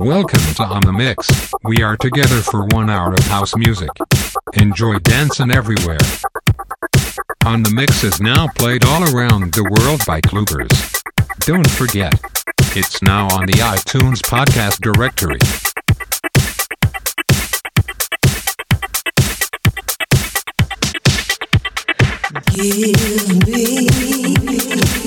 Welcome to On the Mix. We are together for one hour of house music. Enjoy dancing everywhere. On the Mix is now played all around the world by Klubers. Don't forget, it's now on the iTunes podcast directory. Give me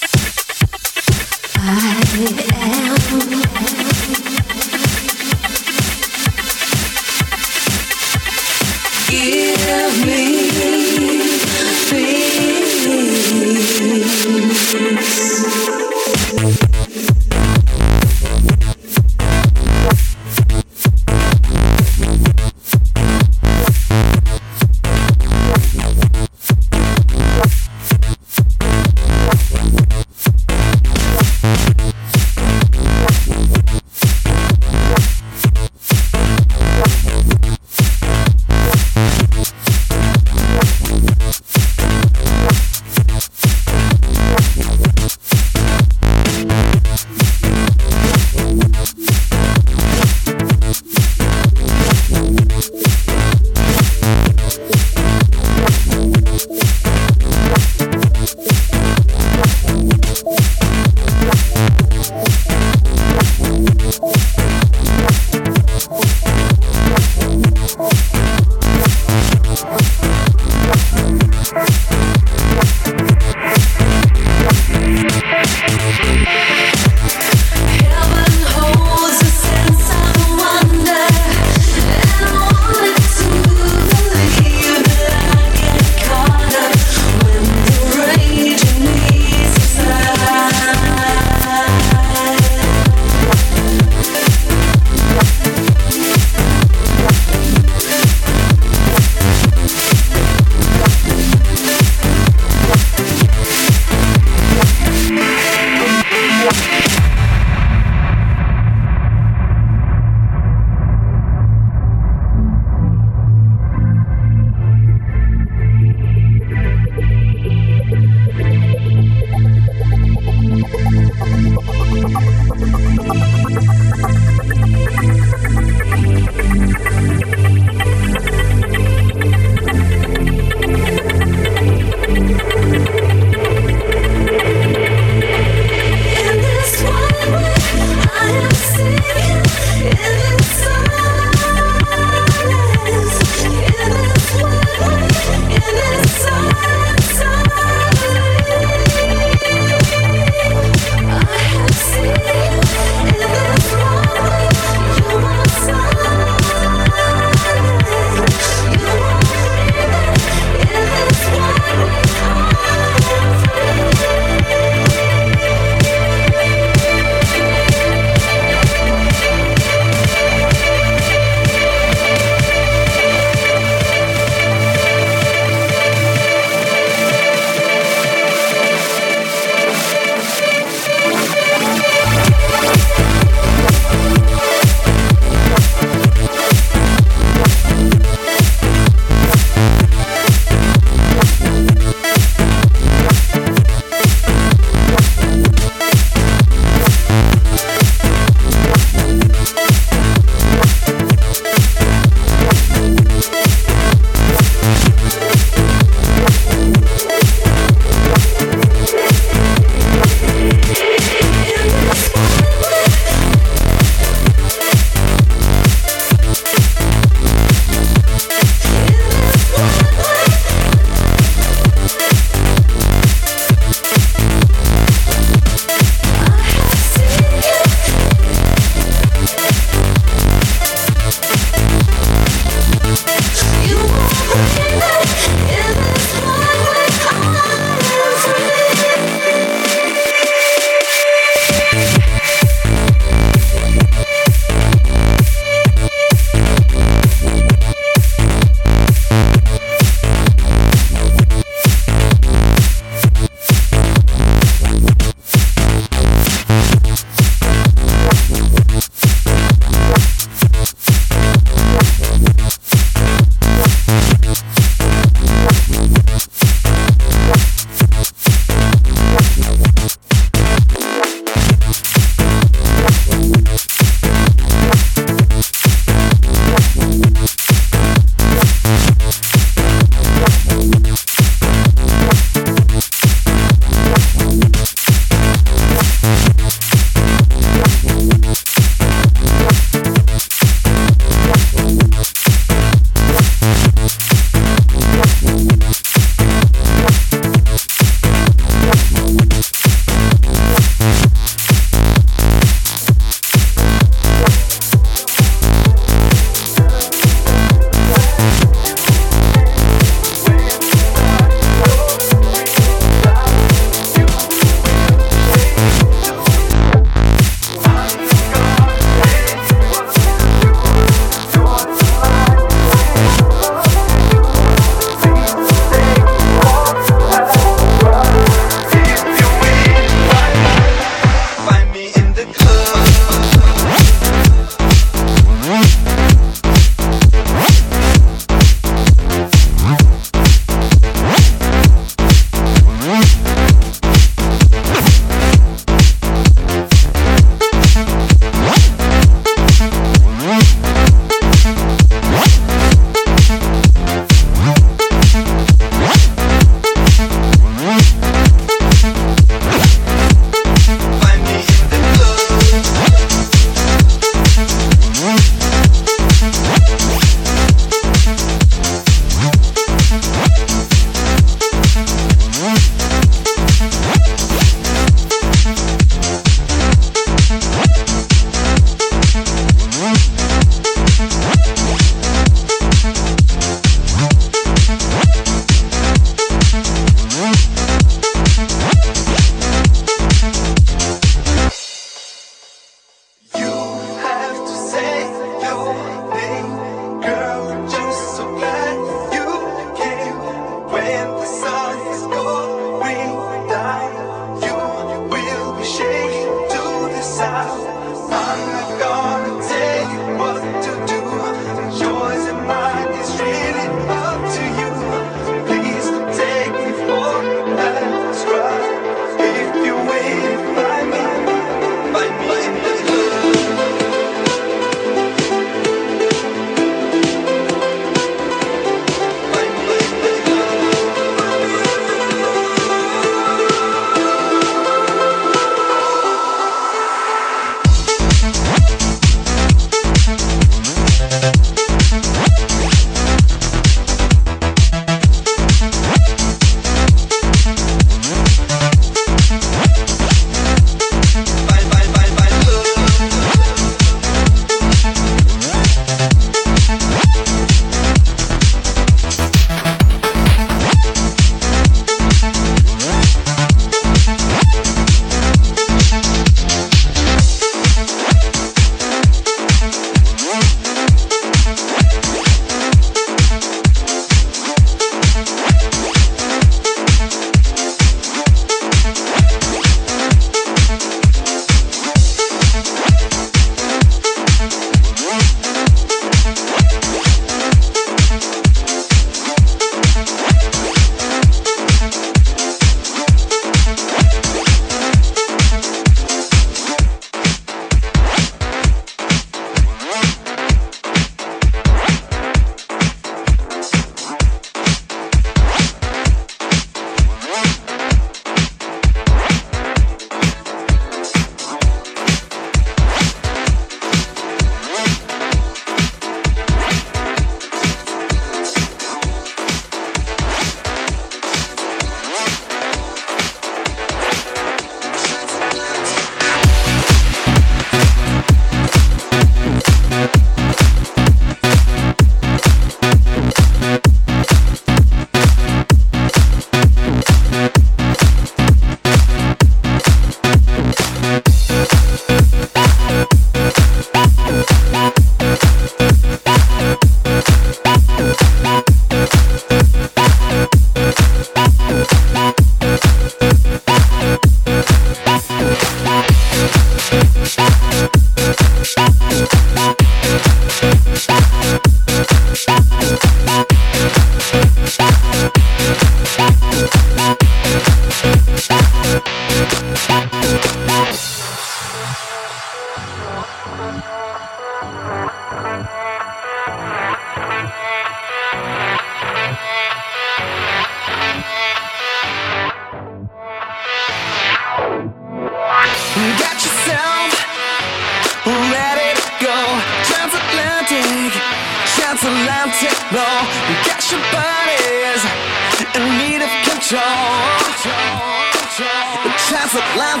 Time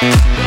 to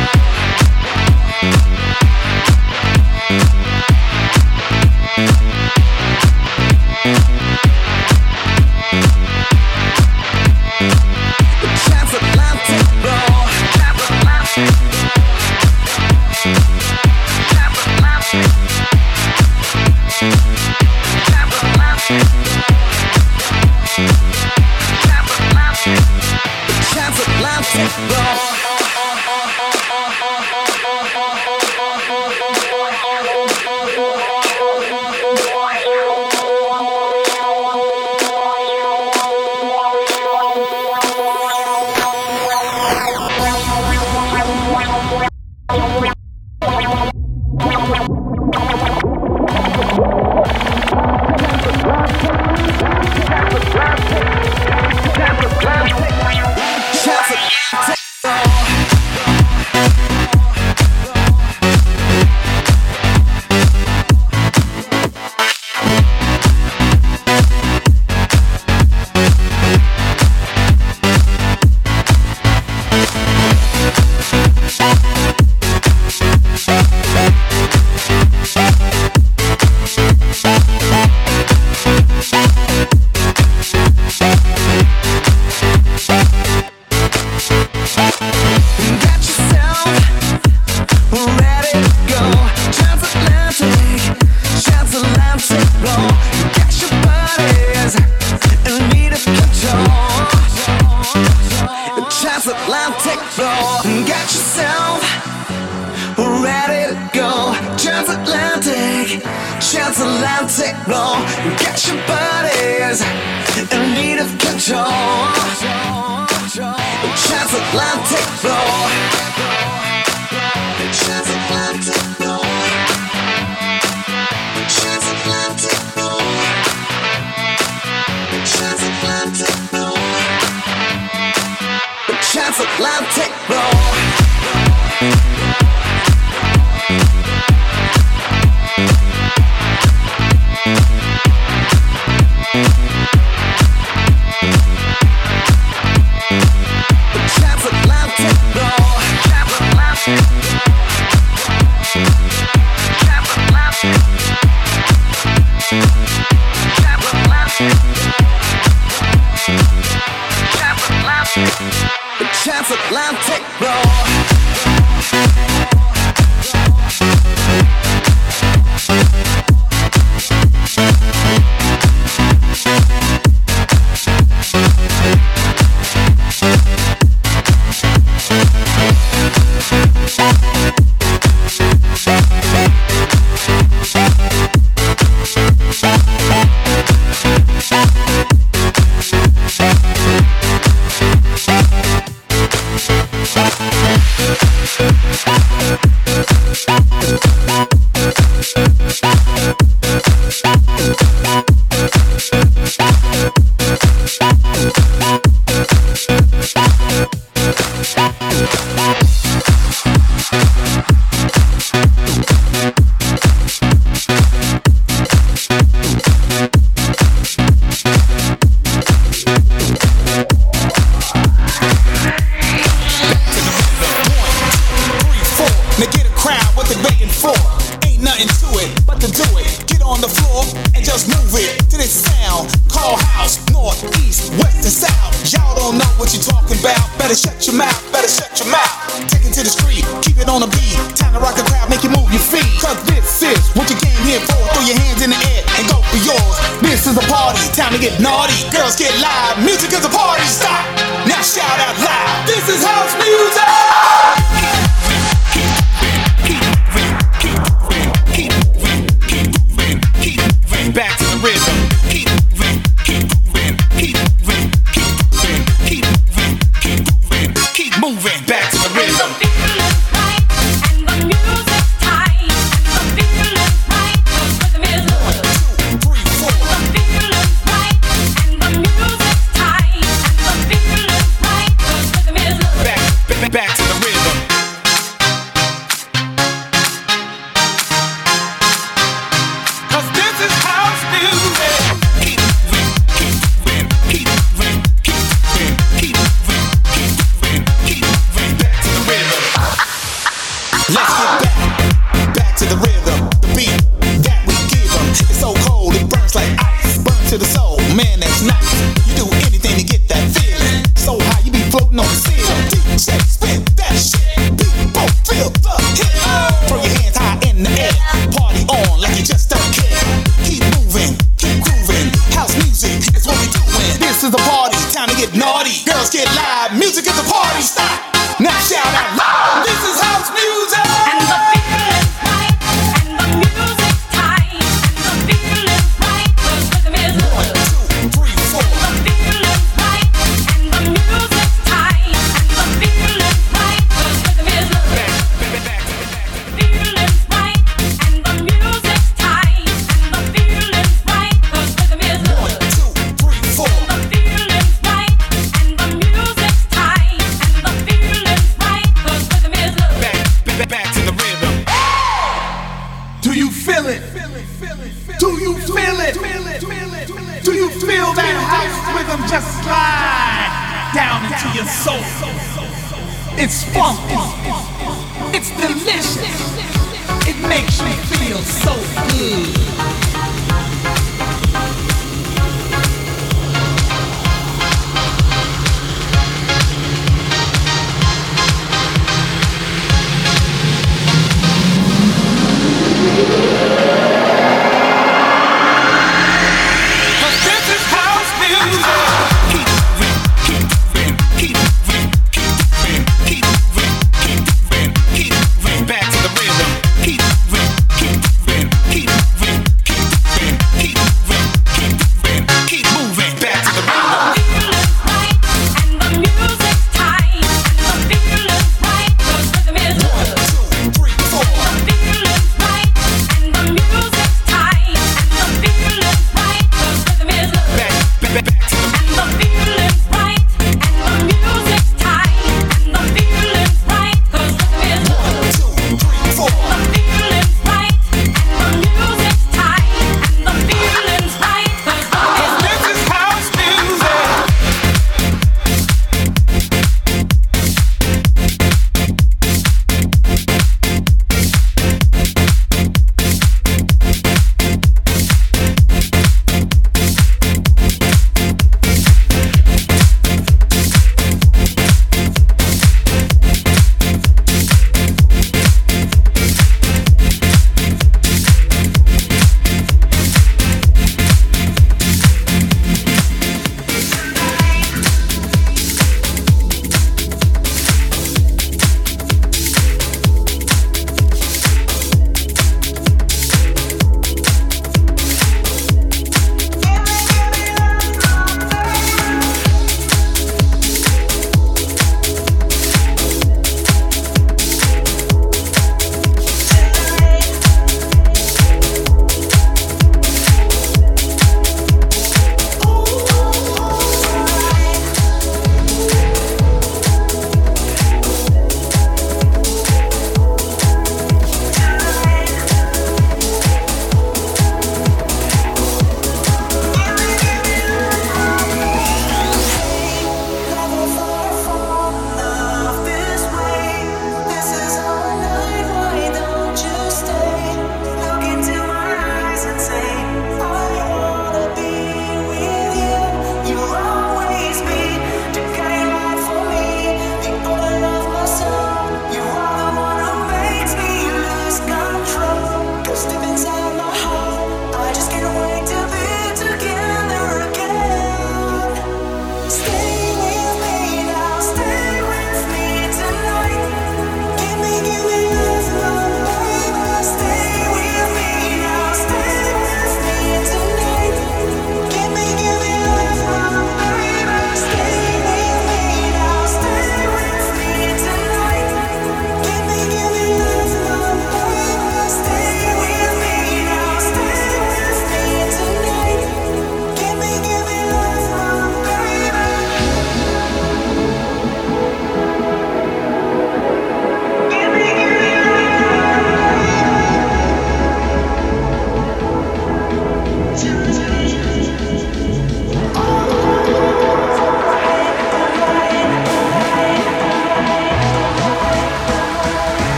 so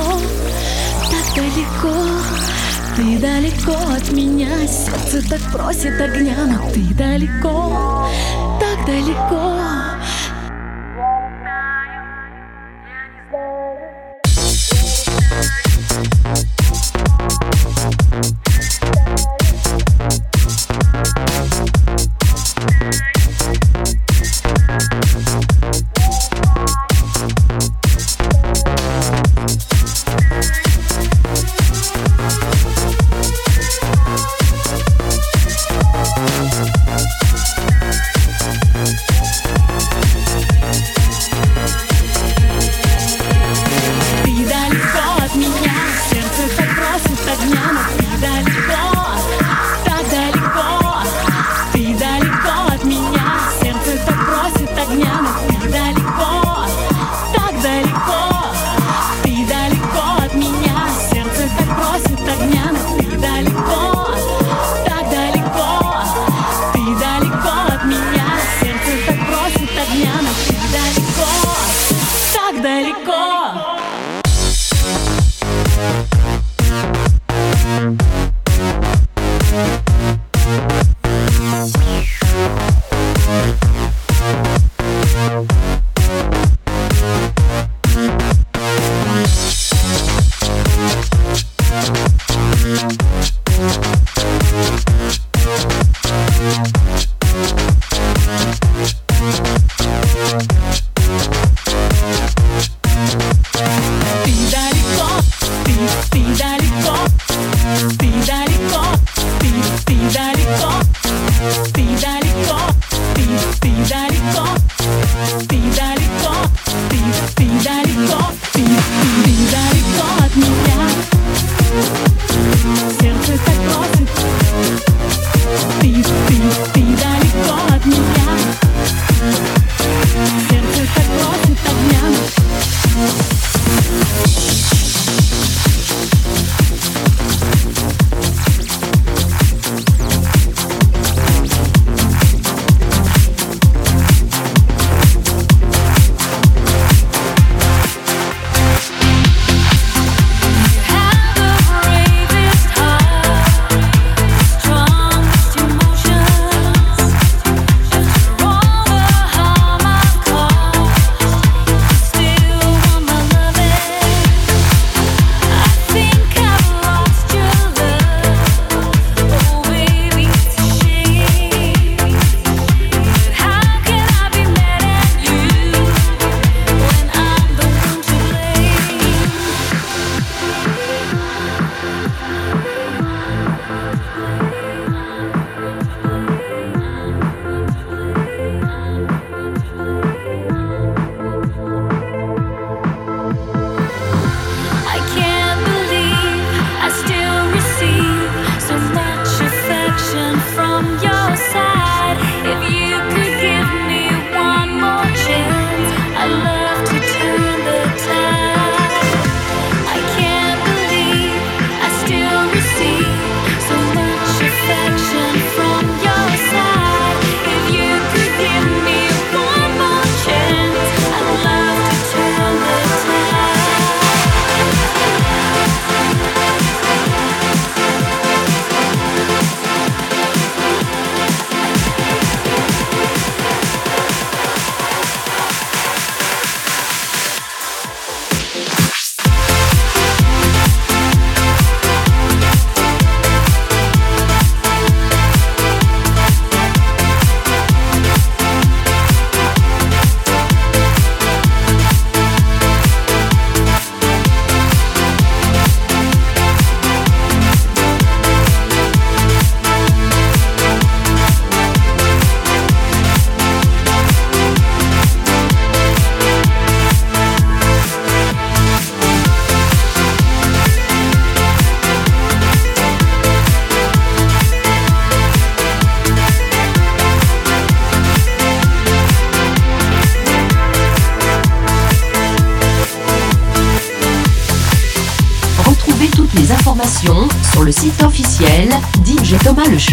далеко, так далеко. Ты далеко от меня, сердце так просит огня Но ты далеко, так далеко.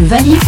Vanille